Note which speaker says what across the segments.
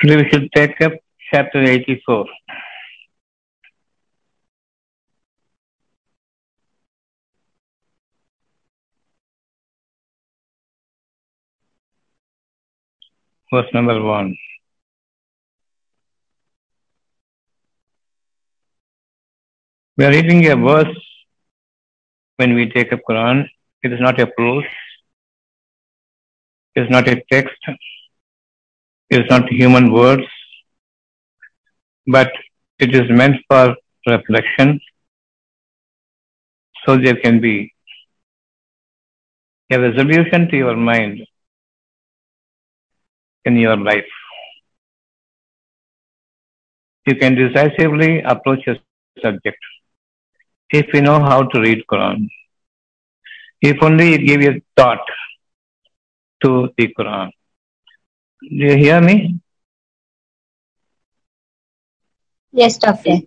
Speaker 1: Today we should take up chapter 84. Verse number 1. We are reading a verse when we take up Quran. It is not a prose. It is not a text. Is not human words. But it is meant for reflection. So there can be a resolution to your mind in your life. You can decisively approach a subject if you know how to read Quran. If only you give a thought to the Quran. Do you hear me?
Speaker 2: Yes, doctor.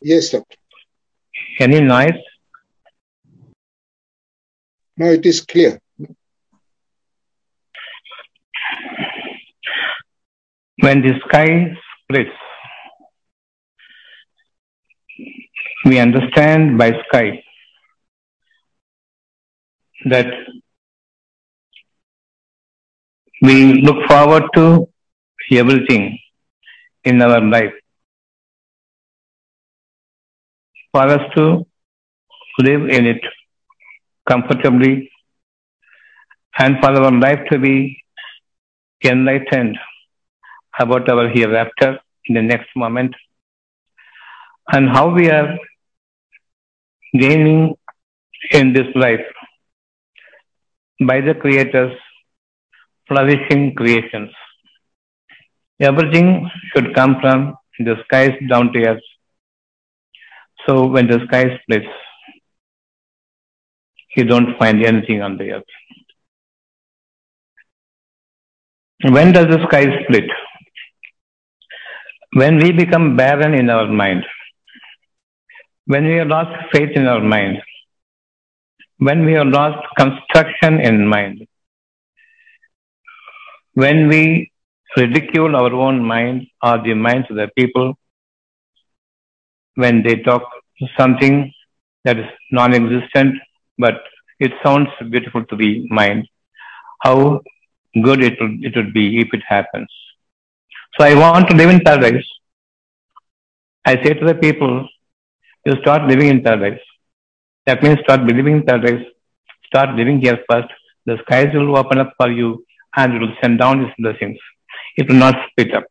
Speaker 3: Yes, doctor.
Speaker 1: Any noise?
Speaker 3: No, it is clear.
Speaker 1: When the sky splits, we understand by sky that we look forward to everything in our life. For us to live in it comfortably and for our life to be enlightened about our hereafter in the next moment and how we are gaining in this life by the Creator's flourishing creations. Everything should come from the skies down to earth. So when the sky splits, you don't find anything on the earth. When does the sky split? When we become barren in our mind, when we have lost faith in our mind, when we have lost construction in mind, when we ridicule our own minds or the minds of the people, when they talk something that is non-existent, but it sounds beautiful to the mind, how good it would, it would be if it happens. So I want to live in paradise. I say to the people, you start living in paradise. That means start believing in paradise. Start living here first. The skies will open up for you and it will send down its blessings. It will not split up.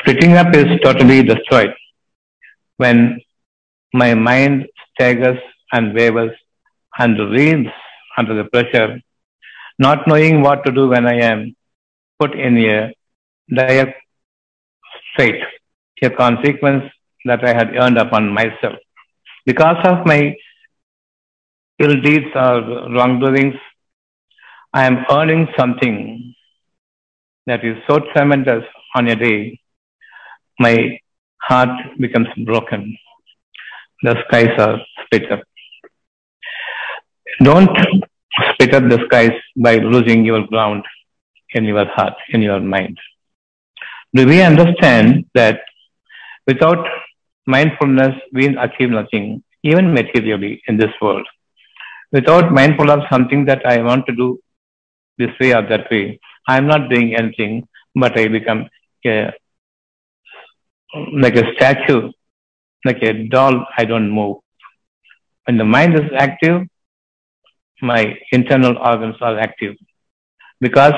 Speaker 1: Splitting up is totally destroyed when my mind staggers and wavers and reels under the pressure, not knowing what to do when I am put in a dire state, a consequence that I had earned upon myself. Because of my ill deeds or wrongdoings, I am earning something that is so tremendous on a day, my heart becomes broken. The skies are split up. Don't split up the skies by losing your ground in your heart, in your mind. Do we understand that without mindfulness, we achieve nothing, even materially, in this world? Without mindfulness, something that I want to do this way or that way, I am not doing anything, but I become a, like a statue, like a doll, I don't move. When the mind is active, my internal organs are active. Because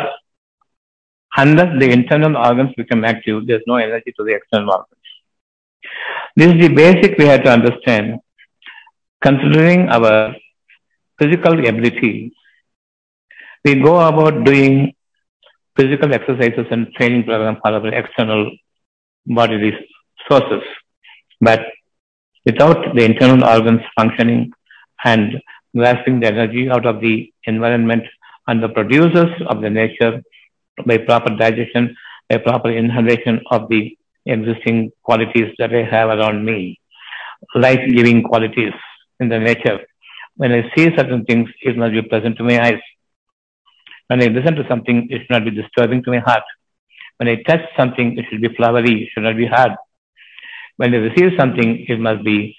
Speaker 1: unless the internal organs become active, there's no energy to the external organs. This is the basic we have to understand. Considering our physical ability, we go about doing physical exercises and training program for our external bodily sources. But without the internal organs functioning and grasping the energy out of the environment and the producers of the nature by proper digestion, by proper inhalation of the existing qualities that I have around me, life-giving qualities in the nature. When I see certain things, it must be pleasant to my eyes. When I listen to something, it should not be disturbing to my heart. When I touch something, it should be flowery, it should not be hard. When I receive something, it must be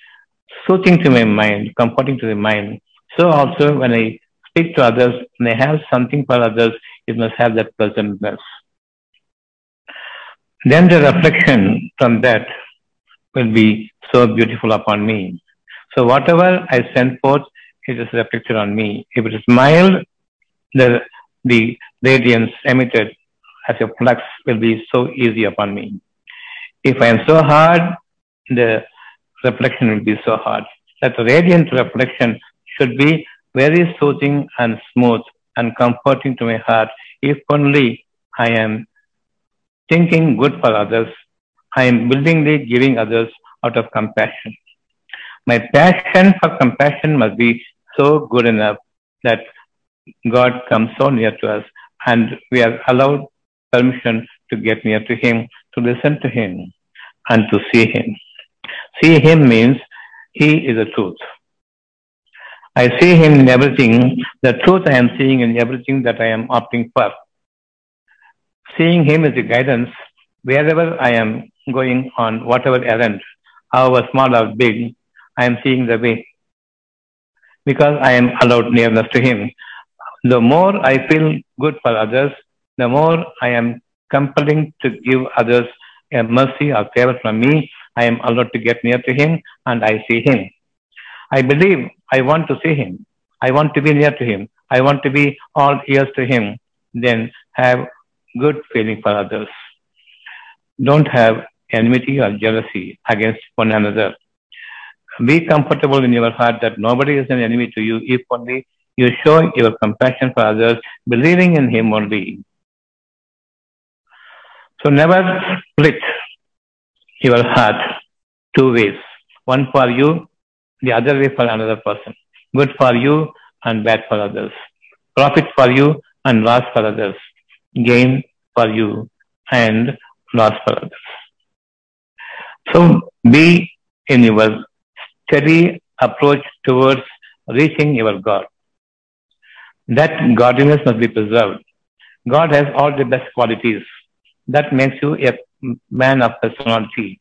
Speaker 1: soothing to my mind, comforting to the mind. So also when I speak to others, when I have something for others, it must have that pleasantness. Then the reflection from that will be so beautiful upon me. So whatever I send forth, it is reflected on me. If it is mild, the, the radiance emitted as a flux will be so easy upon me. If I am so hard, the reflection will be so hard. That radiant reflection should be very soothing and smooth and comforting to my heart if only I am thinking good for others. I am willingly giving others out of compassion. My passion for compassion must be so good enough that God comes so near to us and we are allowed permission to get near to Him, to listen to Him, and to see Him. See Him means He is the truth. I see Him in everything. The truth I am seeing in everything that I am opting for. Seeing Him is the guidance wherever I am going on whatever errand, however small or big, I am seeing the way. Because I am allowed nearness to Him. The more I feel good for others, the more I am compelling to give others a mercy or favor from me, I am allowed to get near to Him and I see Him. I believe I want to see Him. I want to be near to Him. I want to be all ears to Him. Then have good feeling for others. Don't have enmity or jealousy against one another. Be comfortable in your heart that nobody is an enemy to you if only you show your compassion for others, believing in Him only. So never split your heart two ways. One for you, the other way for another person. Good for you and bad for others. Profit for you and loss for others. Gain for you and loss for others. So be in your steady approach towards reaching your God. That godliness must be preserved. God has all the best qualities. That makes you a man of personality.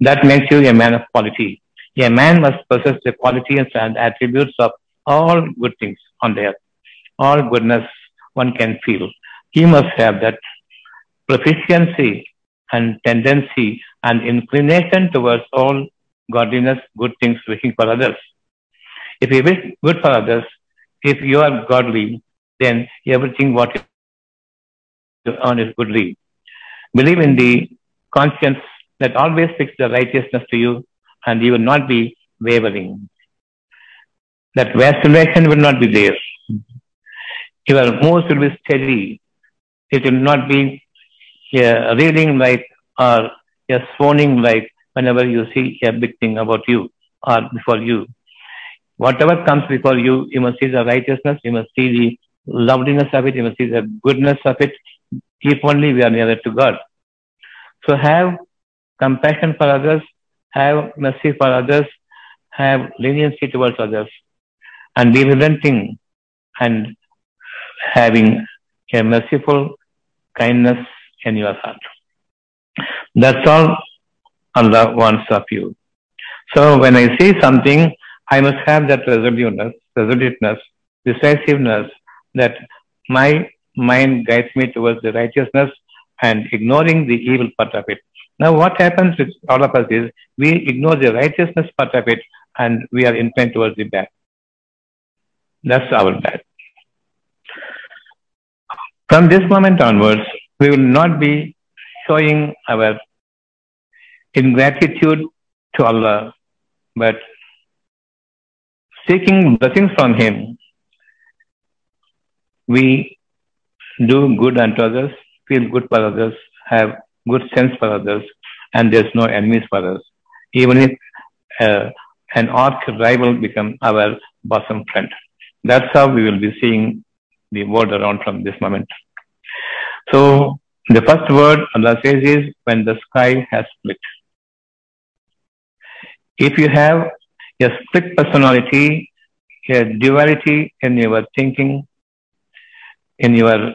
Speaker 1: That makes you a man of quality. A man must possess the qualities and attributes of all good things on the earth. All goodness one can feel. He must have that proficiency and tendency and inclination towards all godliness, good things wishing for others. If you wish good for others, if you are godly, then everything what you earn is goodly. Believe in the conscience that always fix the righteousness to you and you will not be wavering. That vacillation will not be there. Your moves will be steady. It will not be uh, a reading like or uh, a swoning like whenever you see a big thing about you or before you. Whatever comes before you, you must see the righteousness, you must see the loveliness of it, you must see the goodness of it, if only we are nearer to God. So have compassion for others, have mercy for others, have leniency towards others, and be relenting and having a merciful kindness in your heart. That's all Allah wants of you. So when I see something, I must have that resoluteness, resoluteness, decisiveness that my mind guides me towards the righteousness and ignoring the evil part of it. Now, what happens with all of us is we ignore the righteousness part of it and we are inclined towards the bad. That's our bad. From this moment onwards, we will not be showing our ingratitude to Allah, but seeking blessings from Him. We do good unto others, feel good for others, have good sense for others, and there's no enemies for us. Even if uh, an arch rival become our bosom friend. That's how we will be seeing the world around from this moment. So the first word Allah says is when the sky has split. If you have a split personality, a duality in your thinking, in your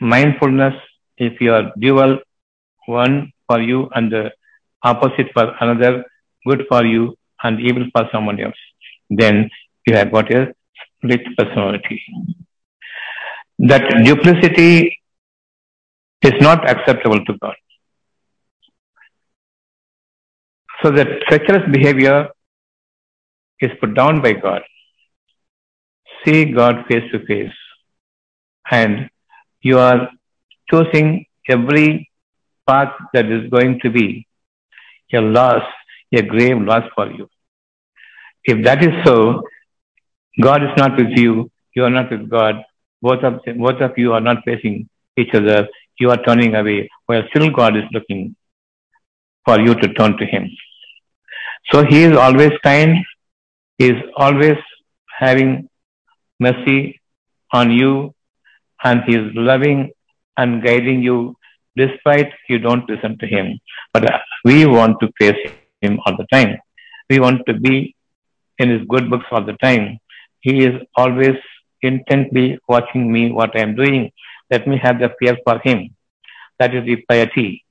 Speaker 1: mindfulness, if you are dual, one for you and the opposite for another, good for you and evil for someone else, then you have got a split personality. That duplicity is not acceptable to God. So that treacherous behavior is put down by God. See God face to face. And you are choosing every path that is going to be a loss, a grave loss for you. If that is so, God is not with you, you are not with God, both of, both of you are not facing each other, you are turning away, while still God is looking for you to turn to Him. So He is always kind, is always having mercy on you, and He is loving and guiding you despite you don't listen to Him. But uh, we want to face Him all the time. We want to be in His good books all the time. He is always intently watching me what I am doing. Let me have the fear for Him. That is the piety.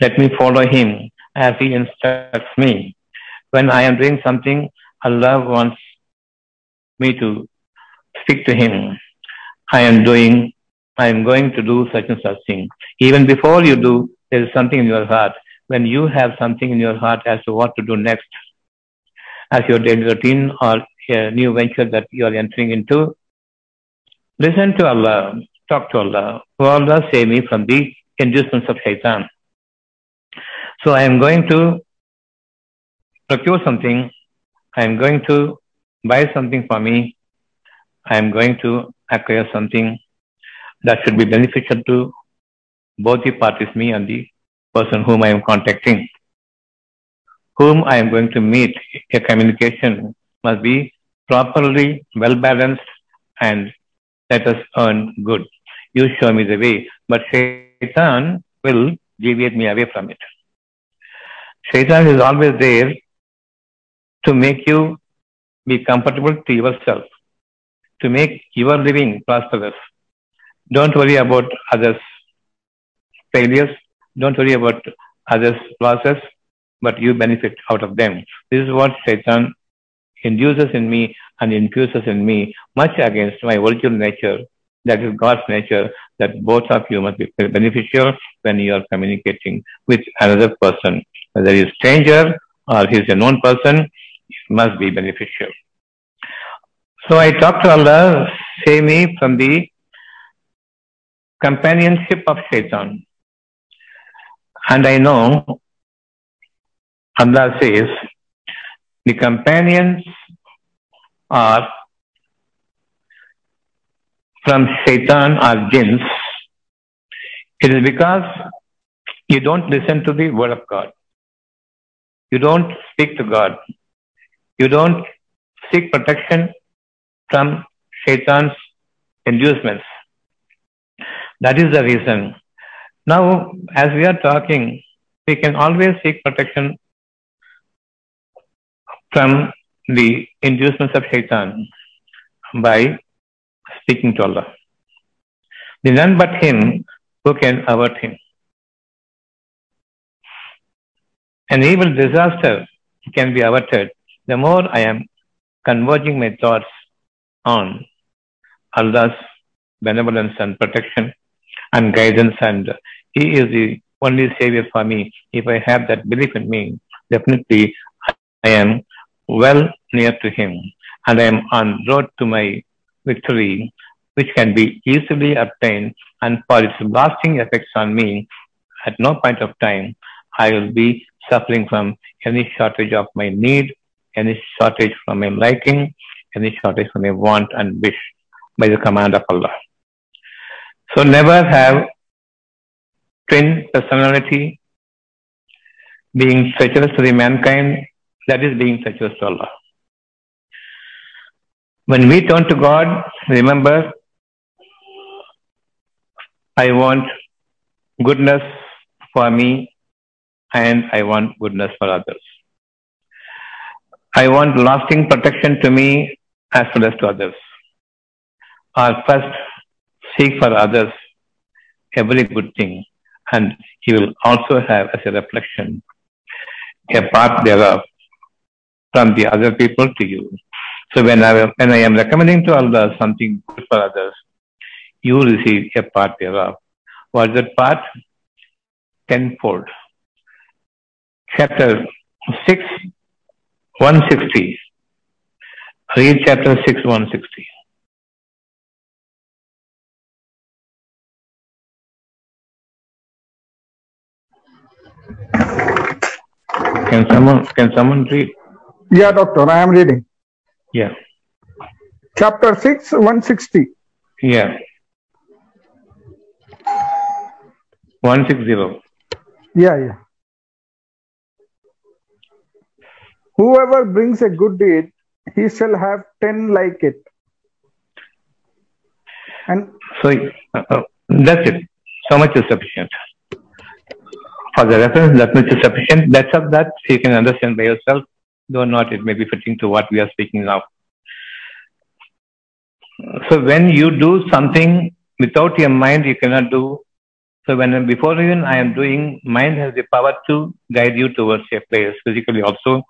Speaker 1: Let me follow Him as He instructs me. When I am doing something, Allah wants me to speak to Him. I am doing, I am going to do such and such thing. Even before you do, there is something in your heart. When you have something in your heart as to what to do next, as your daily routine or a new venture that you are entering into, listen to Allah, talk to Allah. Oh Allah, save me from the inducements of shaitan. So I am going to procure something. I am going to buy something for me. I am going to acquire something that should be beneficial to both the parties, me and the person whom I am contacting. Whom I am going to meet, a communication must be properly well balanced and let us earn good. You show me the way, but Shaitan will deviate me away from it. Shaitan is always there to make you be comfortable to yourself, to make your living prosperous. Don't worry about others' failures. Don't worry about others' losses, but you benefit out of them. This is what Shaitan induces in me and infuses in me, much against my original nature, that is God's nature, that both of you must be beneficial when you are communicating with another person. Whether he is stranger or he is a known person, must be beneficial. So I talk to Allah, save me from the companionship of Shaitan. And I know Allah says the companions are from Shaitan or jinns. It is because you don't listen to the word of God. You don't speak to God. You don't seek protection from Shaitan's inducements. That is the reason. Now, as we are talking, we can always seek protection from the inducements of Shaitan by speaking to Allah. The none but Him who can avert Him. An evil disaster can be averted the more I am converging my thoughts on Allah's benevolence and protection and guidance, and He is the only Savior for me. If I have that belief in me, definitely I am well near to Him, and I am on road to my victory, which can be easily obtained, and for its lasting effects on me, at no point of time, I will be suffering from any shortage of my need, any shortage from my liking, any shortage from my want and wish by the command of Allah. So never have twin personality being treacherous to the mankind, that is being treacherous to Allah. When we turn to God, remember, I want goodness for me and I want goodness for others. I want lasting protection to me as well as to others. Or first seek for others every good thing, and He will also have as a reflection a part thereof from the other people to you. So when I, when I am recommending to Allah something good for others, you receive a part thereof. What is that part? Tenfold. Chapter 6, 160. Read chapter 6, 160. Can someone can someone read?
Speaker 4: Yeah, doctor, I am reading.
Speaker 1: Yeah.
Speaker 4: Chapter 6, 160.
Speaker 1: Yeah. 160.
Speaker 4: Yeah, yeah. Whoever brings a good deed, he shall have ten like it. And
Speaker 1: So uh, uh, that's it. So much is sufficient. For the reference, that much is sufficient. That's of that you can understand by yourself, though not it may be fitting to what we are speaking now. So when you do something without your mind, you cannot do. So when before even I am doing, mind has the power to guide you towards a place physically also.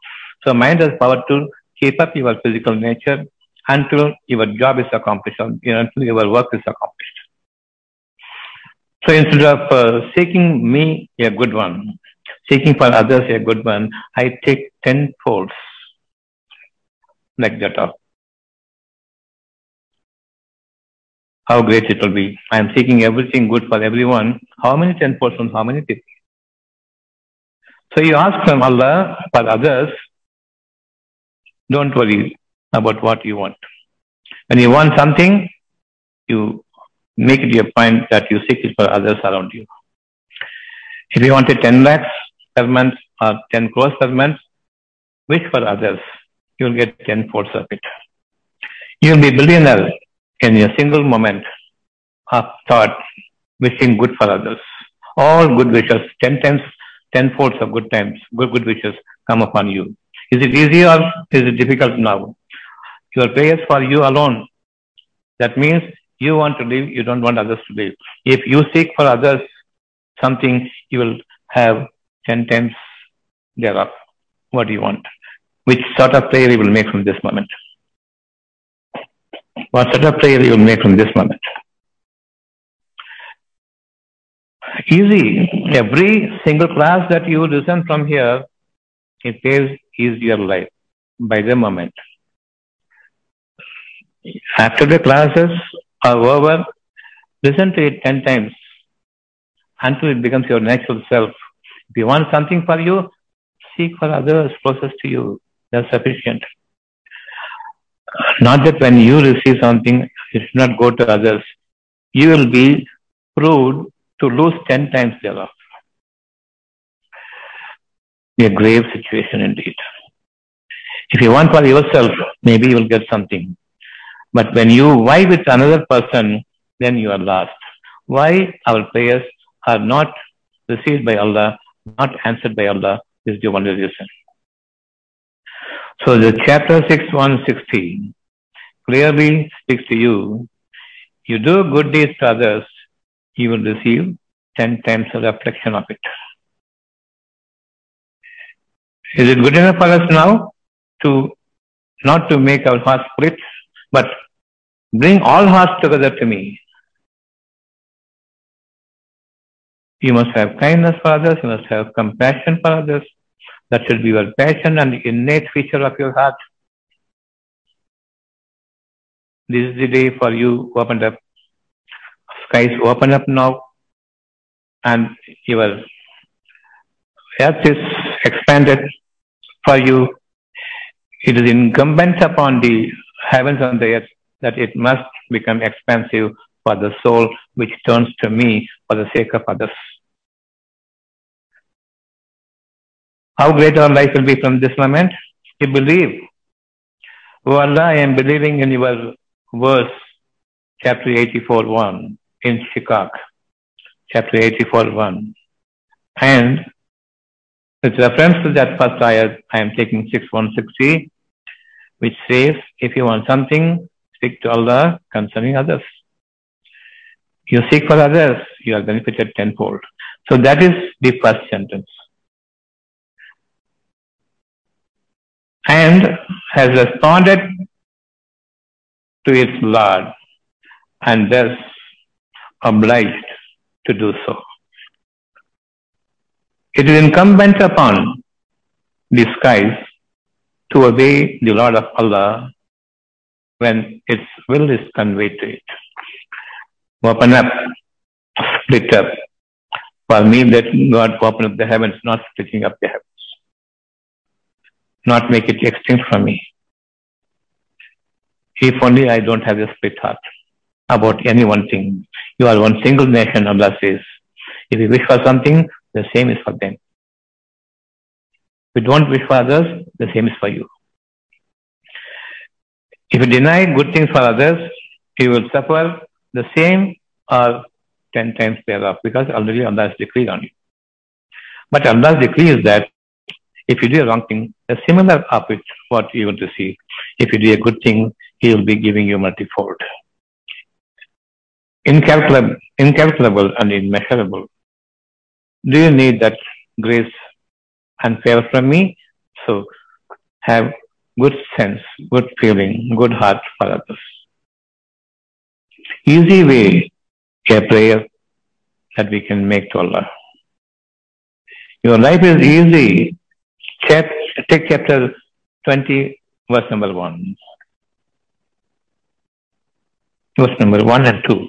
Speaker 1: So mind has power to keep up your physical nature until your job is accomplished, or, you know, until your work is accomplished. So instead of uh, seeking me a good one, seeking for others a good one, I take ten folds like that up. How great it will be. I am seeking everything good for everyone. How many ten folds how many people? So you ask from Allah for others, don't worry about what you want. When you want something, you make it your point that you seek it for others around you. If you wanted 10 lakhs per month or 10 crores per month, wish for others. You will get 10 folds of it. You will be billionaire in a single moment of thought, wishing good for others. All good wishes, 10 times, 10 folds of good times, good, good wishes come upon you. Is it easy or is it difficult now? Your prayers for you alone. That means you want to live, you don't want others to live. If you seek for others something, you will have 10 times thereof what you want. Which sort of prayer you will make from this moment? What sort of prayer you will make from this moment? Easy. Every single class that you listen from here, it pays easier life by the moment. After the classes are over, listen to it 10 times until it becomes your natural self. If you want something for you, seek for others closest to you. That's sufficient. Not that when you receive something, it should not go to others. You will be proved to lose 10 times thereof. A grave situation indeed. If you want for yourself, maybe you will get something. But when you vie with another person, then you are lost. Why our prayers are not received by Allah, not answered by Allah, is the only reason. So the chapter 6, 160 clearly speaks to you. You do good deeds to others, you will receive 10 times the reflection of it. Is it good enough for us now to not to make our hearts split, but bring all hearts together to me? You must have kindness for others, you must have compassion for others. That should be your passion and innate feature of your heart. This is the day for you opened up. Skies open up now, and your earth is expanded for you. It is incumbent upon the heavens and the earth that it must become expansive for the soul which turns to me for the sake of others. How great our life will be from this moment? You believe. Allah, I am believing in your verse, chapter 84 1 Inshiqaq, chapter 84 1. And with reference to that first ayat, I am taking 6160, which says, if you want something, speak to Allah concerning others. You seek for others, you are benefited tenfold. So that is the first sentence. And has responded to its Lord and thus obliged to do so. It is incumbent upon the skies to obey the Lord of Allah when its will is conveyed to it. Open up, split up. For me, that God open up the heavens, not splitting up the heavens. Not make it extinct from me. If only I don't have a split heart about any one thing. You are one single nation, Allah says. If you wish for something, the same is for them. If you don't wish for others, the same is for you. If you deny good things for others, you will suffer the same or ten times thereof because already Allah has decreed on you. But Allah's decree is that if you do a wrong thing, a similar of it, what you to see. If you do a good thing, He will be giving you multifold. Incalculable, incalculable and immeasurable. Do you need that grace and favor from me? So have good sense, good feeling, good heart for others. Easy way, a prayer that we can make to Allah. Your life is easy. Chap- take chapter 20, verse number 1. Verse number 1 and 2.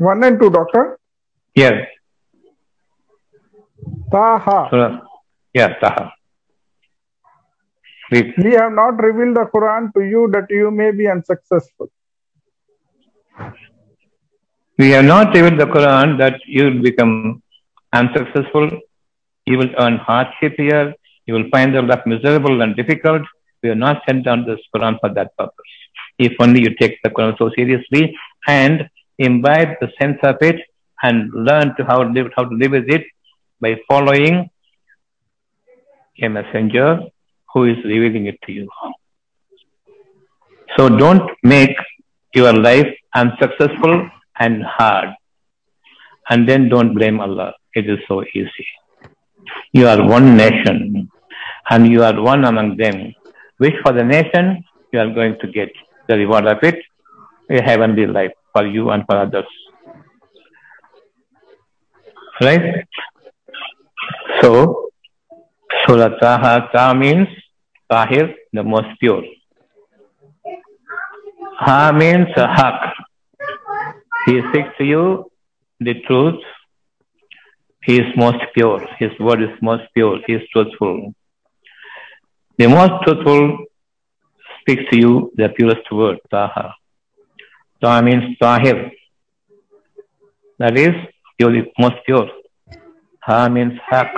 Speaker 4: One and two, doctor.
Speaker 1: Yes.
Speaker 4: Taha.
Speaker 1: Surah. Yeah, Taha. Read.
Speaker 4: We have not revealed the Quran to you that you may be unsuccessful.
Speaker 1: We have not revealed the Quran that you will become unsuccessful. You will earn hardship here. You will find the life miserable and difficult. We have not sent down this Quran for that purpose. If only you take the Quran so seriously and imbibe the sense of it and learn to how live, how to live with it by following a messenger who is revealing it to you. So don't make your life unsuccessful and hard. And then don't blame Allah. It is so easy. You are one nation and you are one among them. Wish for the nation, you are going to get the reward of it, a heavenly life for you and for others. Right? So, Surah Taha, Ta means Tahir, the most pure. Ha means Haq. He speaks to you the truth. He is most pure. His word is most pure. He is truthful. The most truthful speaks to you the purest word, Taha. Taha means Tahir. That is, the most pure. Ha means Haq,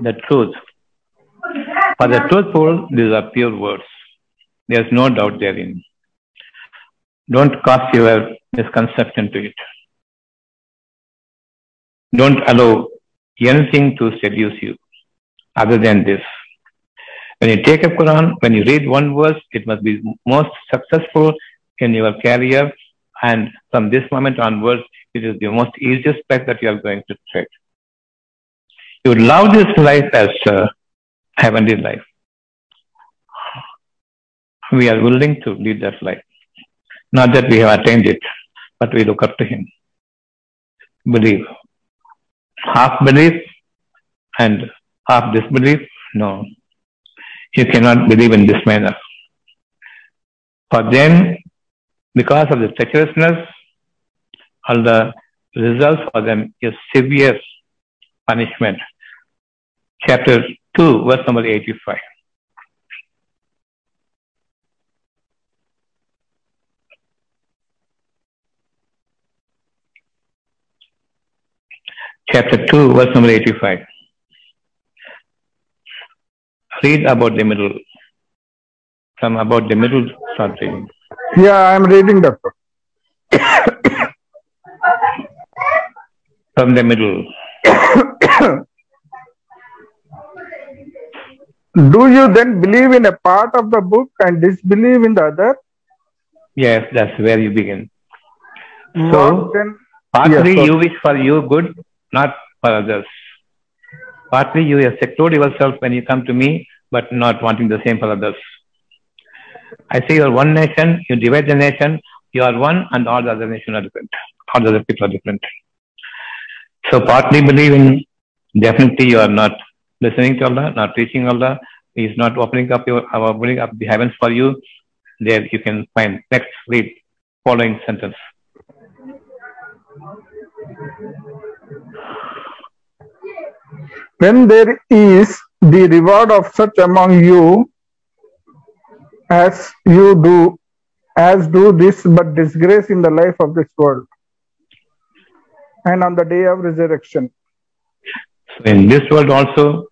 Speaker 1: the truth. For the truthful, these are pure words. There is no doubt therein. Don't cast your misconception to it. Don't allow anything to seduce you other than this. When you take a Quran, when you read one verse, it must be most successful in your career. And from this moment onwards, it is the most easiest path that you are going to tread. You love this life as a heavenly life. We are willing to lead that life. Not that we have attained it, but we look up to Him. Believe. Half belief and half disbelief? No. You cannot believe in this manner. For then, because of the treacherousness, all the results for them is severe punishment. Chapter 2, verse number 85. Chapter 2, verse number 85. Read about the middle. From about the middle, start.
Speaker 4: Yeah, I am reading, doctor.
Speaker 1: From the middle.
Speaker 4: do you then believe in a part of the book and disbelieve in the other?
Speaker 1: Yes, that's where you begin. So,
Speaker 4: then?
Speaker 1: Partly
Speaker 4: Yes,
Speaker 1: you wish for you good, not for others. Partly you have secluded yourself when you come to me, but not wanting the same for others. I say you are one nation, you divide the nation, you are one and all the other nations are different. All the other people are different. So partly believe in, definitely you are not listening to Allah, not preaching Allah. He is not opening up your, opening up the heavens for you. There you can find next read following sentence.
Speaker 4: When there is the reward of such among you as you do, as do this, but disgrace in the life of this world and on the day of resurrection.
Speaker 1: So in this world also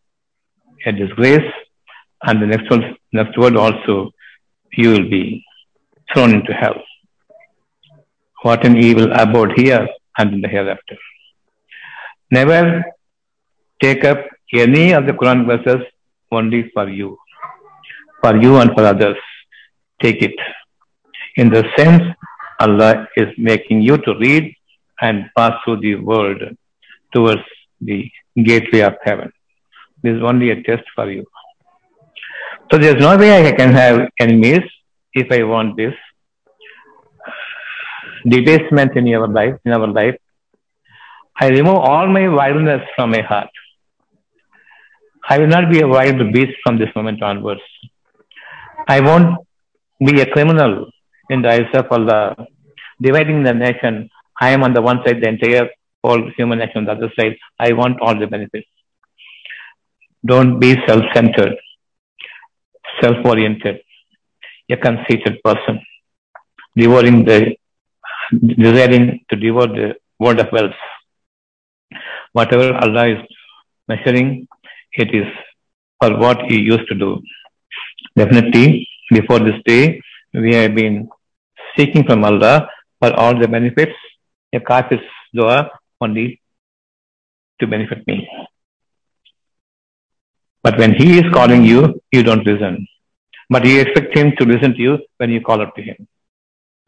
Speaker 1: a disgrace, and the next world, next world also you will be thrown into hell. What an evil abode here and in the hereafter. Never take up any of the Quran verses only for you, for you and for others. Take it. In the sense, Allah is making you to read and pass through the world towards the gateway of heaven. This is only a test for you. So there's no way I can have enemies if I want this. Debasement in your life, in our life. I remove all my wildness from my heart. I will not be a wild beast from this moment onwards. I won't be a criminal in the eyes of Allah, dividing the nation. I am on the one side, the entire whole human nation on the other side. I want all the benefits. Don't be self-centered, self-oriented, a conceited person, devouring the, desiring to devour the world of wealth. Whatever Allah is measuring, it is for what He used to do. Definitely, before this day, we have been seeking from Allah for all the benefits. A kafir's dua only to benefit me. But when he is calling you, you don't listen. But you expect him to listen to you when you call up to him.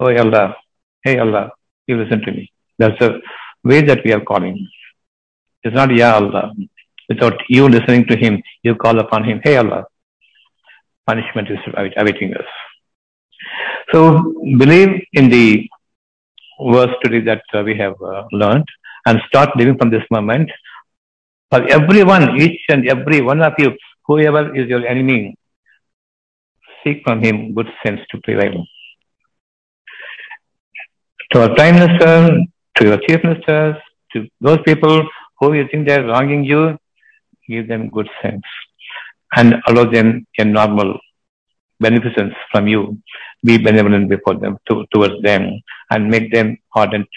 Speaker 1: Oh Allah, hey Allah, you listen to me. That's the way that we are calling. It's not Ya Allah. Without you listening to him, you call upon him, hey Allah. Punishment is awaiting us. So believe in the verse today that uh, we have uh, learned and start living from this moment. For everyone, each and every one of you, whoever is your enemy, seek from him good sense to prevail. To our Prime Minister, to your Chief Ministers, to those people who you think they are wronging you, give them good sense and allow them a normal beneficence from you. Be benevolent before them, to, towards them, and make them ardent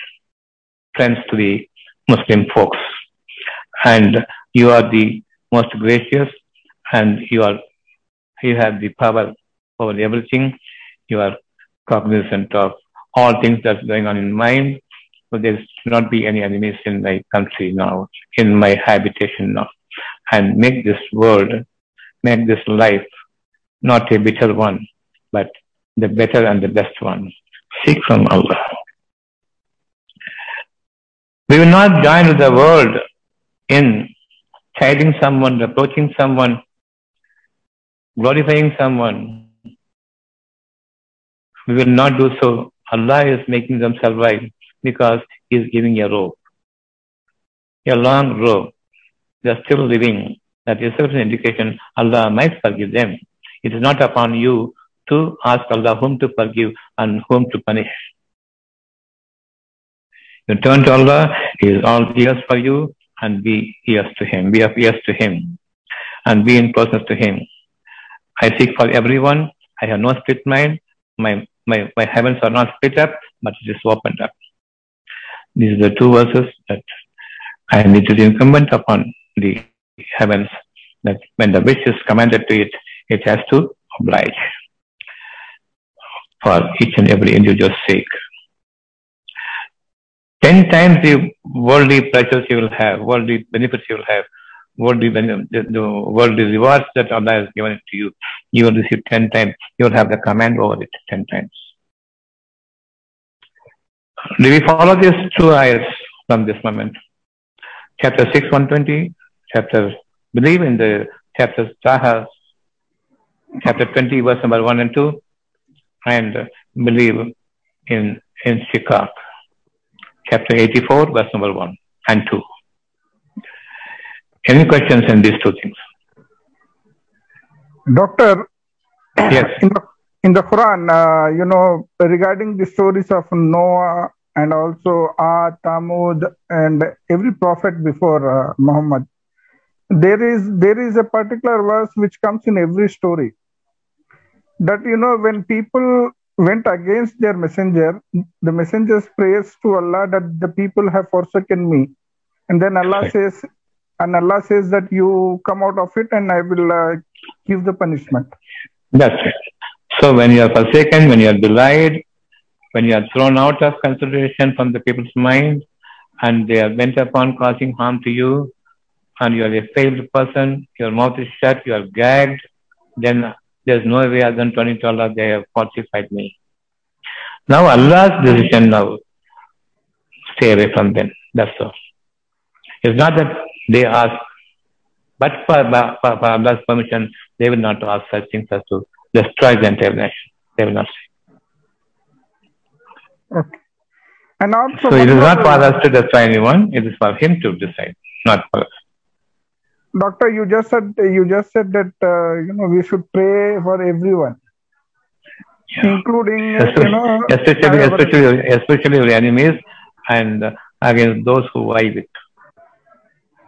Speaker 1: friends to the Muslim folks. And you are the most gracious, and you are you have the power over everything. You are cognizant of all things that's going on in mind. So there should not be any enemies in my country now, in my habitation now. And make this world, make this life not a bitter one, but the better and the best one. Seek from Allah. We will not join with the world in chiding someone, reproaching someone, glorifying someone. We will not do so. Allah is making them survive because He is giving a rope, a long rope. They are still living. That is an indication Allah might forgive them. It is not upon you to ask Allah whom to forgive and whom to punish. You turn to Allah, He is all ears for you, and be ears to Him, be of ears to Him, and be in closeness to Him. I seek for everyone. I have no split mind. My, my, my heavens are not split up, but it is opened up. These are the two verses that I need to be incumbent upon the heavens, that when the wish is commanded to it, it has to oblige for each and every individual's sake. Ten times the worldly pleasures you will have, worldly benefits you will have, worldly, the, the worldly rewards that Allah has given it to you, you will receive 10 times. You will have the command over it 10 times. Do we follow these two ayahs from this moment? Chapter 6, 120, chapter, believe in the chapter Taha, chapter 20, verse number 1 and 2, and believe in, in Shikak, chapter 84, verse number 1 and 2. Any questions in these two things?
Speaker 4: Doctor,
Speaker 1: Yes.
Speaker 4: in the, in the Quran, uh, you know, regarding the stories of Noah and also Ad, Thamud, and every prophet before uh, Muhammad, there is there is a particular verse which comes in every story that you know when people went against their messenger, the messengers prays to Allah that the people have forsaken me, and then Allah
Speaker 1: Right.
Speaker 4: says, and Allah says that you come out of it and I will uh, give the punishment.
Speaker 1: That's it. So when you are forsaken, when you are belied, when you are thrown out of consideration from the people's mind, and they are bent upon causing harm to you, and you are a failed person, your mouth is shut, you are gagged, then there's no way other than turning to Allah, they have falsified me. Now Allah's decision now, stay away from them. That's all. It's not that they ask, but for, for, for Allah's permission, they will not ask such things as to destroy the entire nation. They will not say.
Speaker 4: Okay. And also,
Speaker 1: So it is not for us to destroy anyone, it is for him to decide, not for us.
Speaker 4: Doctor, you just said you just said that uh, you know we should pray for everyone,
Speaker 1: Yeah.
Speaker 4: including uh, you know
Speaker 1: especially, especially, especially your enemies and uh, against those who vie with.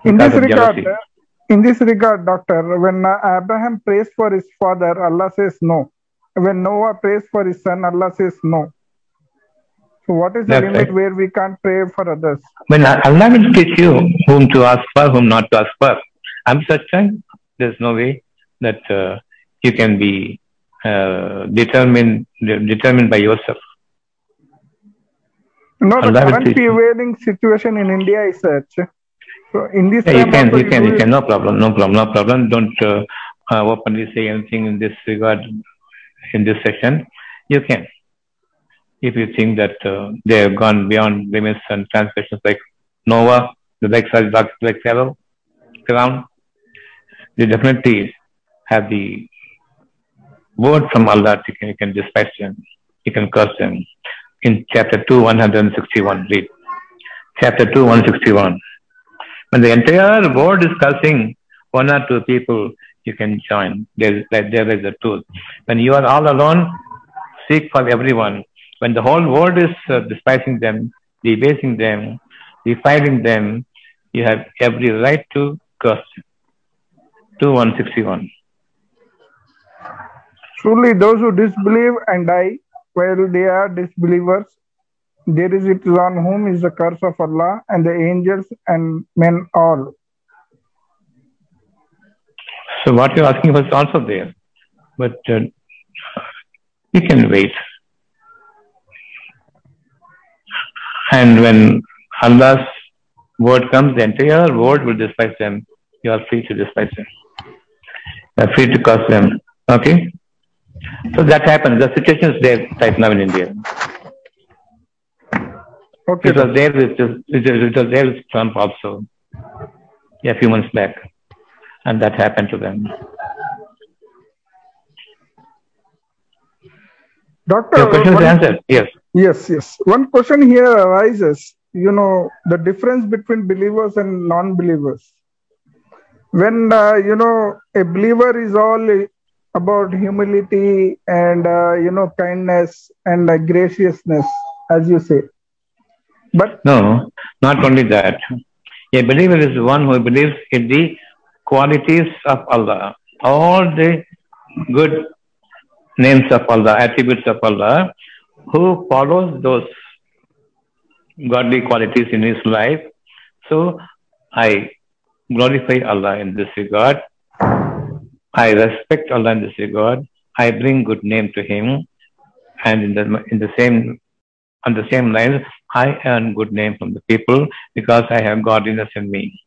Speaker 4: in this regard.
Speaker 1: jealousy.
Speaker 4: In this regard, Doctor, when uh, Abraham prays for his father, Allah says no. When Noah prays for his son, Allah says no. So, what is the
Speaker 1: That's
Speaker 4: limit
Speaker 1: right.
Speaker 4: where we can't pray for others?
Speaker 1: When Allah will teach you whom to ask for, whom not to ask for. I'm such time, there's no way that uh, you can be uh, determined de- determined by yourself.
Speaker 4: No, the current prevailing situation in India is such. So, in this
Speaker 1: Yeah, you can, you can, you can. No problem, no problem, no problem. Don't uh, uh, openly say anything in this regard in this session. You can, if you think that uh, they have gone beyond limits and transgressions like Noah, the like like like Pharaoh, Firaun, you definitely have the word from Allah. You can, can despise them, you can curse them. In chapter two, one hundred and sixty-one, read. Chapter two, one sixty-one. When the entire world is cursing one or two people, you can join. There there is a truth. When you are all alone, seek for everyone. When the whole world is uh, despising them, debasing them, defiling them, you have every right to curse them. 2161.
Speaker 4: Truly, those who disbelieve and die while they are disbelievers, there is it on whom is the curse of Allah and the angels and men all.
Speaker 1: So what you're asking was also there. But uh, you can wait. And when Allah's word comes, the entire world will despise them. You are free to despise them. Free to curse them. Okay? So that happens. The situation is there right now in India.
Speaker 4: Okay,
Speaker 1: It was there with it was, there with Trump also. Yeah, a few months back. And that happened to them.
Speaker 4: Doctor.
Speaker 1: Your question is
Speaker 4: one-
Speaker 1: answered. Yes.
Speaker 4: Yes, yes. One question here arises. You know, the difference between believers and non-believers. When uh, you know a believer is all about humility and uh, you know kindness and uh, graciousness, as you say. But
Speaker 1: No, not only that. A believer is one who believes in the qualities of Allah. All the good names of Allah, attributes of Allah, who follows those godly qualities in his life. So I glorify Allah in this regard. I respect Allah in this regard. I bring good name to him. And in the in the same on the same lines, I earn good name from the people because I have godliness in me.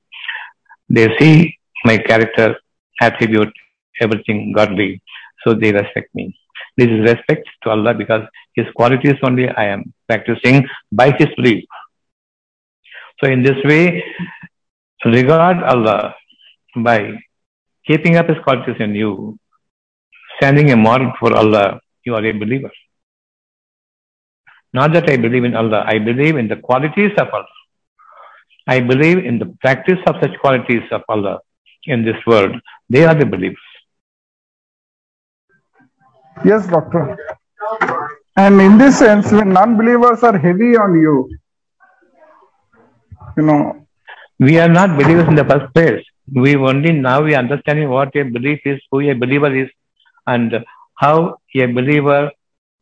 Speaker 1: They see my character, attribute, everything godly. So they respect me. This is respect to Allah because His qualities only I am practicing by His belief. So in this way, regard Allah by keeping up His qualities in you, standing a model for Allah, you are a believer. Not that I believe in Allah, I believe in the qualities of Allah. I believe in the practice of such qualities of Allah in this world. They are the believers.
Speaker 4: Yes, doctor. And in this sense, when non-believers are heavy on you, you know,
Speaker 1: We are not believers in the first place. We only now we understanding what a belief is, who a believer is, and how a believer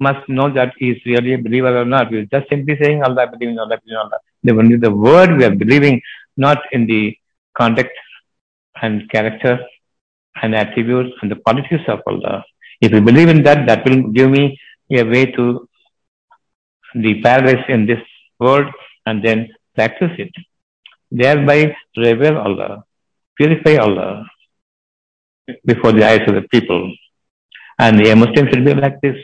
Speaker 1: must know that he is really a believer or not. We are just simply saying Allah, in Allah, in Allah. The only the word we are believing, not in the conduct and character and attributes and the qualities of Allah. If you believe in that, that will give me a way to the paradise in this world and then practice it. Thereby revere Allah, purify Allah before the eyes of the people. And a Muslim should be like this.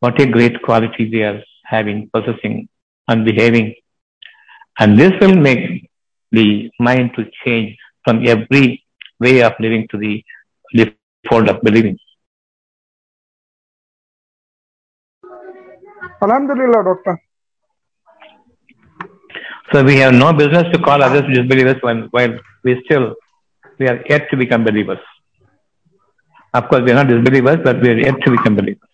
Speaker 1: What a great quality they are having, possessing, and behaving. And this will make the mind to change from every way of living to the default of believing.
Speaker 4: Alhamdulillah, doctor.
Speaker 1: So we have no business to call others disbelievers when, while we still, we are yet to become believers. Of course, we are not disbelievers, but we are yet to become believers.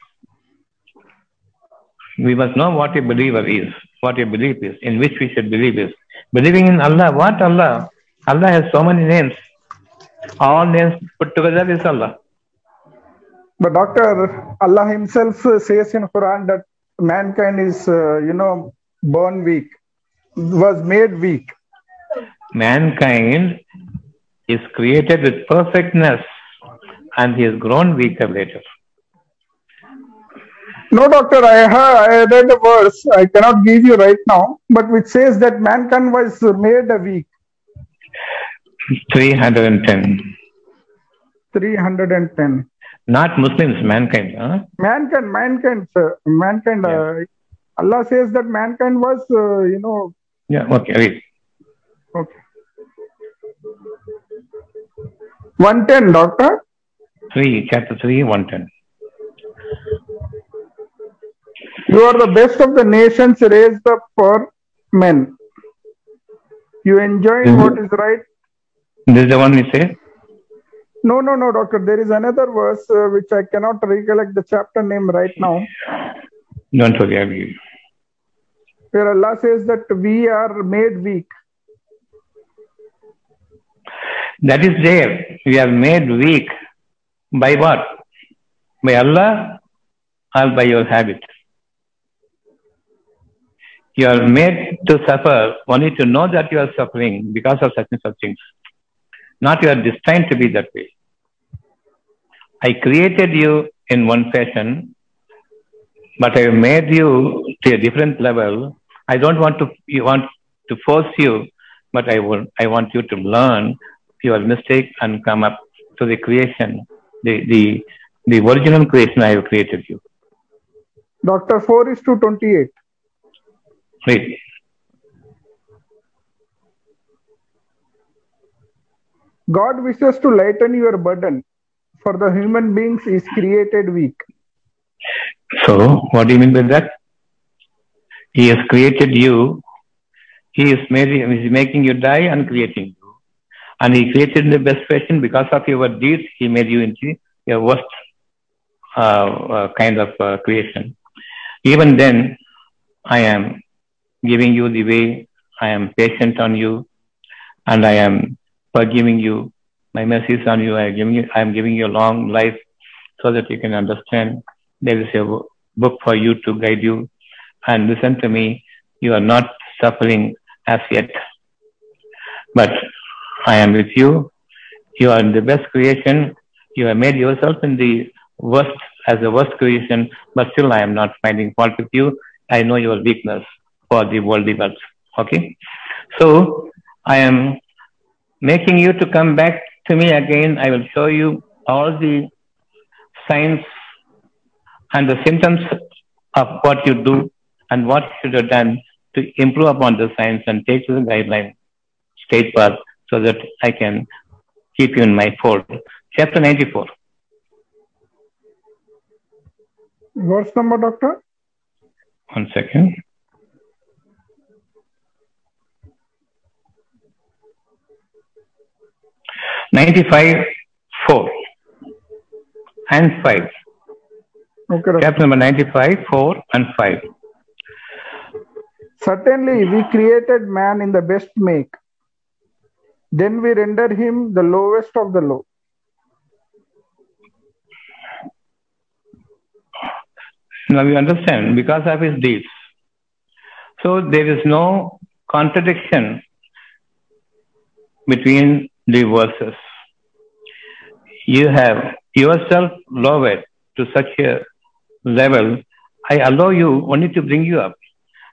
Speaker 1: We must know what a believer is, what a belief is, in which we should believe is. Believing in Allah, what Allah? Allah has so many names. All names put together is Allah.
Speaker 4: But doctor, Allah Himself says in Quran that mankind is, uh, you know, born weak, was made weak.
Speaker 1: Mankind is created with perfectness and he has grown weaker later.
Speaker 4: No, doctor, I heard, I read a verse. I cannot give you right now, but which says that mankind was made weak.
Speaker 1: 310.
Speaker 4: 310.
Speaker 1: Not Muslims, mankind. Huh?
Speaker 4: Mankind, mankind, sir. Mankind. Uh, Allah says that mankind was, uh, you know,
Speaker 1: Yeah, okay, read.
Speaker 4: okay. 110, doctor.
Speaker 1: 3, chapter 3, 110.
Speaker 4: You are the best of the nations raised up for men. You enjoy
Speaker 1: Mhm.
Speaker 4: what is right.
Speaker 1: This is the one we say?
Speaker 4: No, no, no, doctor. There is another verse uh, which I cannot recollect the chapter name right now,
Speaker 1: Don't worry, I'll give you.
Speaker 4: Where Allah says that we are made weak.
Speaker 1: That is there. We are made weak. By what? By Allah or by your habit? You are made to suffer only to know that you are suffering because of such and such things. Not you are destined to be that way. I created you in one fashion, but I made you to a different level. I don't want to you want to force you, but I will I want you to learn your mistake and come up to the creation, the the the original creation I have created you.
Speaker 4: Doctor 4 is to 28.
Speaker 1: Read.
Speaker 4: God wishes to lighten your burden, for the human beings is created weak.
Speaker 1: So, what do you mean by that? He has created you. He is, is making you die and creating you. And he created in the best fashion because of your deeds. He made you into your worst uh, uh, kind of uh, creation. Even then, I am giving you the way. I am patient on you, and I am forgiving you. My mercies on you. I you. I am giving you a long life, so that you can understand. There is a book for you to guide you, and listen to me. You are not suffering as yet, but I am with you. You are the best creation. You have made yourself in the worst as the worst creation, but still I am not finding fault with you. I know your weakness for the worldly wealth. Okay. So I am making you to come back to me again. I will show you all the signs and the symptoms of what you do and what should have done to improve upon the science and take to the guideline state path so that I can keep you in my fold. Chapter 94.
Speaker 4: Verse number, doctor?
Speaker 1: One second. Ninety-five, four, and five.
Speaker 4: Okay.
Speaker 1: Chapter number ninety-five, four, and five.
Speaker 4: Certainly, we created man in the best make. Then we render him the lowest of the low.
Speaker 1: Now you understand because of his deeds. So there is no contradiction between the verses. You have yourself lowered to such a level. I allow you only to bring you up.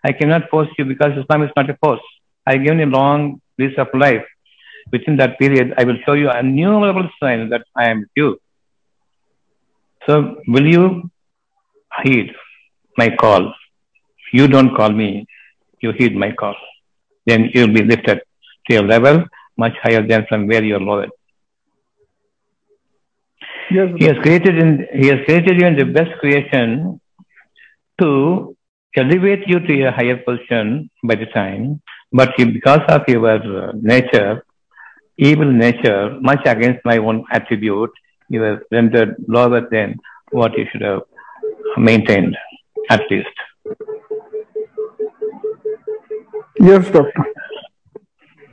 Speaker 1: I cannot force you because Islam is not a force. I give you a long lease of life. Within that period, I will show you innumerable signs that I am with you. So will you heed my call? You don't call me, you heed my call. Then you'll be lifted to a level much higher than from where you're lowered.
Speaker 4: Yes,
Speaker 1: He has created in He has created you in the best creation to elevate you to a higher position by the time, but because of your uh, nature, evil nature, much against my own attribute, you were rendered lower than what you should have maintained, at least.
Speaker 4: yes, doctor.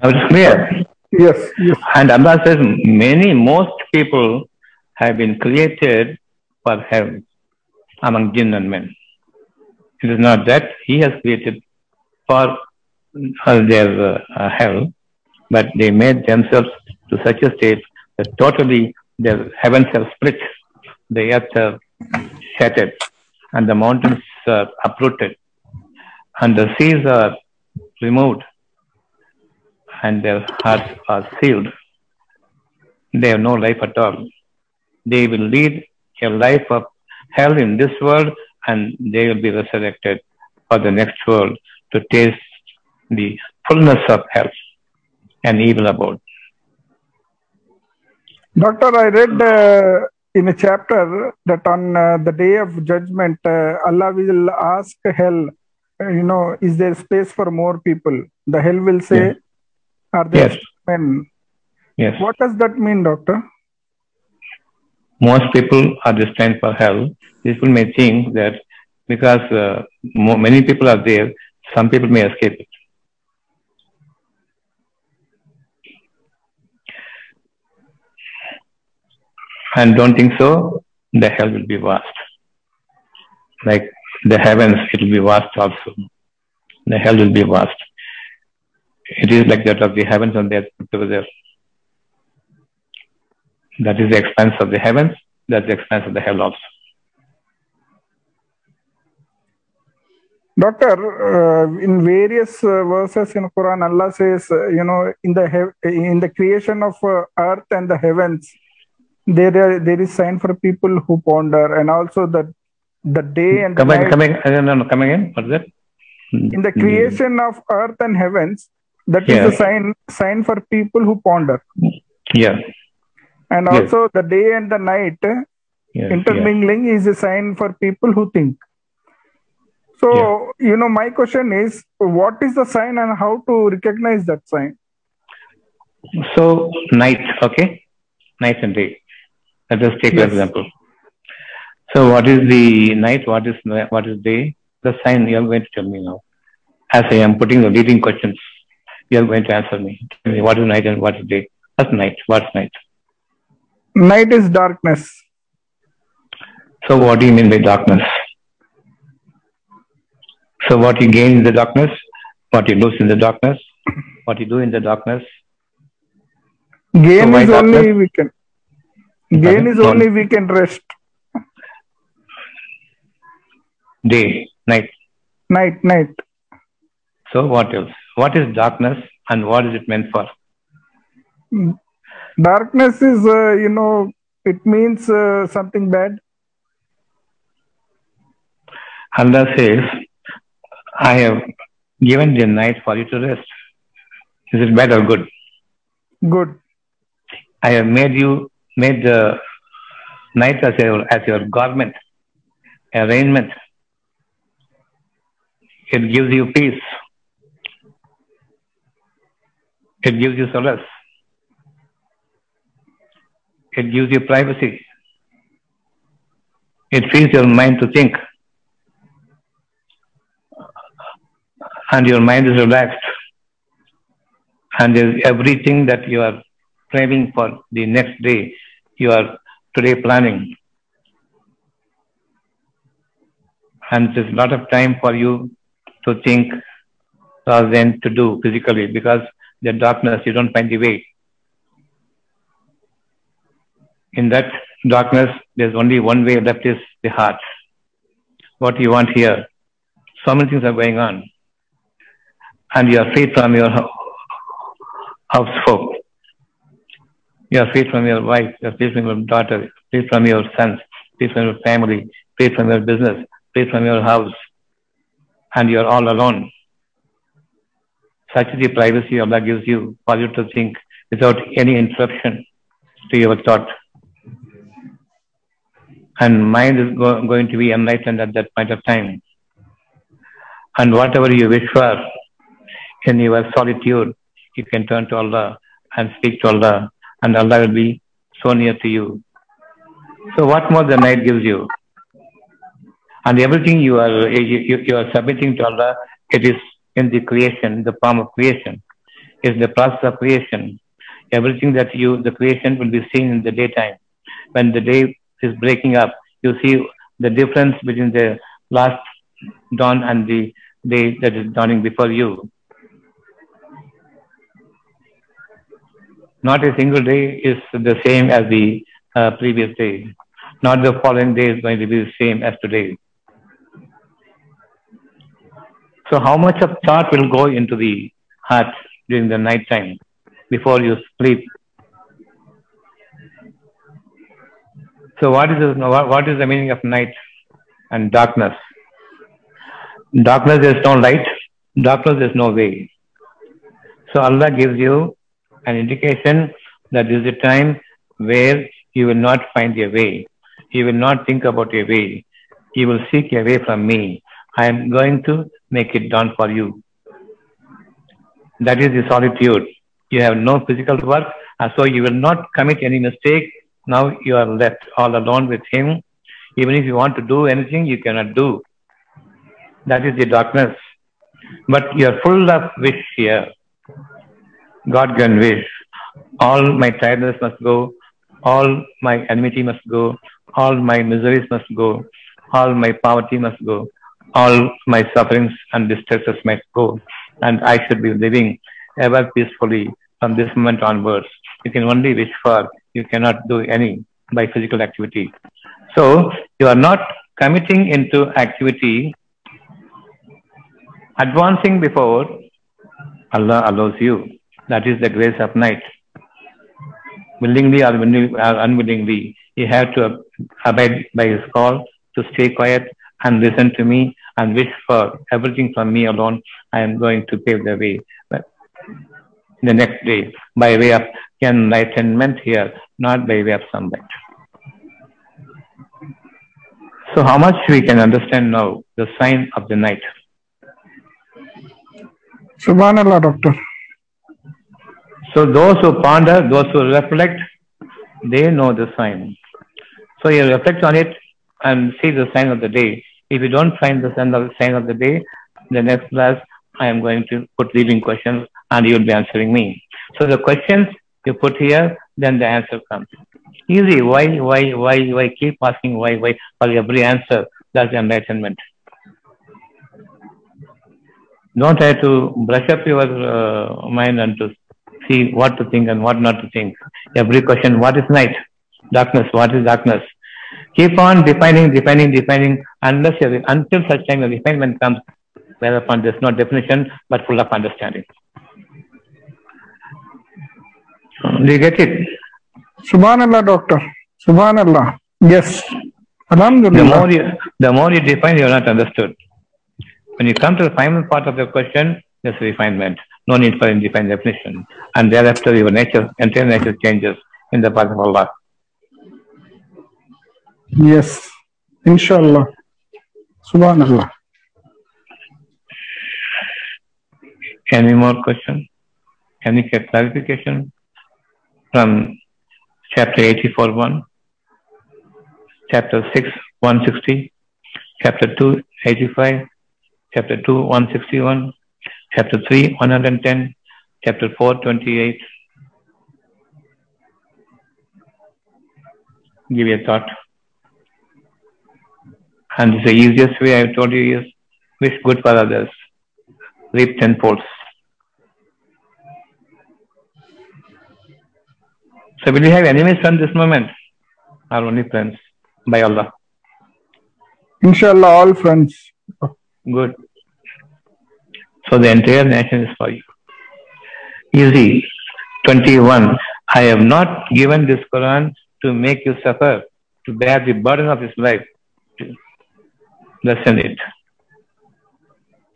Speaker 1: It's clear.
Speaker 4: Yes, yes.
Speaker 1: And Allah says many, most people have been created for hell among jinn and men. It is not that He has created for uh, their uh, hell, but they made themselves to such a state that totally their heavens have split, the earth have shattered, and the mountains are uprooted, and the seas are removed, and their hearts are sealed. They have no life at all. They will lead a life of hell in this world and they will be resurrected for the next world to taste the fullness of hell and evil abode.
Speaker 4: Doctor, I read uh, in a chapter that on uh, the day of judgment, uh, Allah will ask hell, uh, you know, is there space for more people? The hell will say,
Speaker 1: Yes.
Speaker 4: are there
Speaker 1: Yes.
Speaker 4: men?
Speaker 1: Yes.
Speaker 4: What does that mean, doctor?
Speaker 1: Most people are destined for hell. People may think that because uh, many people are there, some people may escape it. And don't think so, the hell will be vast. Like the heavens, it will be vast also. The hell will be vast. It is like that of the heavens and the earth put together. That is the expanse of the heavens, that's the expanse of the hell also.
Speaker 4: Doctor, uh, in various uh, verses in Quran, Allah says, uh, you know, in the in the creation of uh, earth and the heavens, there are, there is sign for people who ponder, and also the the day and
Speaker 1: again,
Speaker 4: night.
Speaker 1: uh, no, no, what's that?
Speaker 4: in the creation of earth and heavens, that is
Speaker 1: Yeah.
Speaker 4: the sign sign for people who ponder,
Speaker 1: Yeah,
Speaker 4: and
Speaker 1: Yes.
Speaker 4: also the day and the night
Speaker 1: yeah.
Speaker 4: intermingling is a sign for people who think. So, you know, my question is, what is the sign and how to recognize that sign?
Speaker 1: So, night, okay? Night and day. Let us take an example. So, what is the night? What is what is day? The sign you are going to tell me now. As I am putting the leading questions, you are going to answer me. Tell me what is night and what is day? What's night? What's night?
Speaker 4: Night is darkness.
Speaker 1: So, what do you mean by darkness? So, what you gain in the darkness, what you lose in the darkness, what you do in the darkness.
Speaker 4: Gain
Speaker 1: why
Speaker 4: is only
Speaker 1: we
Speaker 4: can. Gain is only we can rest.
Speaker 1: Day, night.
Speaker 4: Night, night.
Speaker 1: So what else? What is darkness and what is it meant for? Mm.
Speaker 4: Darkness is, uh, you know, it means uh, something bad.
Speaker 1: Allah says, I have given the night for you to rest. Is it bad or good?
Speaker 4: Good.
Speaker 1: I have made you, made the night as your, as your garment, arraignment. It gives you peace. It gives you solace. It gives you privacy. It frees your mind to think. And your mind is relaxed. And there's everything that you are craving for the next day, you are today planning. And there's a lot of time for you to think rather than to do physically because the darkness, you don't find the way. In that darkness, there's only one way left is the heart. What you want here. So many things are going on. And you are free from your household. You are free from your wife, you are free from your daughter, free from your sons, free from your family, free from your business, free from your house. And you are all alone. Such is the privacy Allah gives you for you to think without any interruption to your thought. And mind is go- going to be enlightened at that point of time. And whatever you wish for in your solitude, you can turn to Allah and speak to Allah, and Allah will be so near to you. So, what more the night gives you? And everything you are you, you, are submitting to Allah, it is in the creation, the form of creation, is the process of creation. Everything that you, the creation will be seen in the daytime. When the day is breaking up, you see the difference between the last dawn and the day that is dawning before you. Not a single day is the same as the uh, previous day. Not the following day is going to be the same as today. So, how much of thought will go into the heart during the night time before you sleep? So, what is the, what is the meaning of night and darkness? Darkness is no light. Darkness is no way. So, Allah gives you an indication that this is a time where you will not find a way. You will not think about a way. You will seek a way from me. I am going to make it done for you. That is the solitude. You have no physical work, and so you will not commit any mistake. Now you are left all alone with Him. Even if you want to do anything, you cannot do. That is the darkness. But you are full of wish here. God can wish. All my tiredness must go. All my enmity must go. All my miseries must go. All my poverty must go. All my sufferings and distresses must go. And I should be living ever peacefully from this moment onwards. You can only wish for, you cannot do any by physical activity. So you are not committing into activity, advancing before Allah allows you. That is the grace of night. Willingly or unwillingly, you have to abide by His call to stay quiet and listen to me and wish for everything from me alone. I am going to pave the way. But the next day, by way of enlightenment here, not by way of sunlight. So, how much we can understand now the sign of the night?
Speaker 4: Subhanallah, doctor.
Speaker 1: So those who ponder, those who reflect, they know the sign. So you reflect on it and see the sign of the day. If you don't find the sign of, sign of the day, the next class I am going to put leading questions and you will be answering me. So the questions you put here, then the answer comes. Easy. Why, why, why, why keep asking why, why for every answer? That's enlightenment. Don't try to brush up your uh, mind and to see what to think and what not to think. Every question, what is night? Darkness, what is darkness? Keep on defining, defining, defining, unless you, until such time the refinement comes, whereupon there's no definition but full of understanding. Do you get it?
Speaker 4: Subhanallah, doctor. Subhanallah. Yes. Alhamdulillah.
Speaker 1: The more you, the more you define, you are not understood. When you come to the final part of the question, there's refinement. No need for any defined definition. And thereafter, your nature, entire nature changes in the path of Allah.
Speaker 4: Yes. Inshallah. Subhanallah.
Speaker 1: Any more question? Any clarification from chapter 84 1, chapter 6 160, chapter 2 85, chapter 2 161, chapter 3 110, chapter 4 28. Give you a thought. And the easiest way I've told you is wish good for others, reap tenfold. So will you have enemies from this moment? Or only friends? By Allah.
Speaker 4: Inshallah, all friends.
Speaker 1: Good. So the entire nation is for you. Easy. 21. I have not given this Quran to make you suffer, to bear the burden of this life. To lessen it.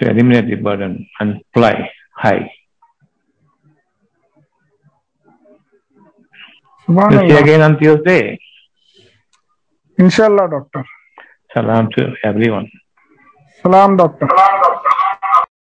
Speaker 1: To eliminate the burden and fly high. We'll see
Speaker 4: Subhanallah.
Speaker 1: again on Tuesday.
Speaker 4: Inshallah, doctor.
Speaker 1: Salam to everyone.
Speaker 4: Salam, doctor.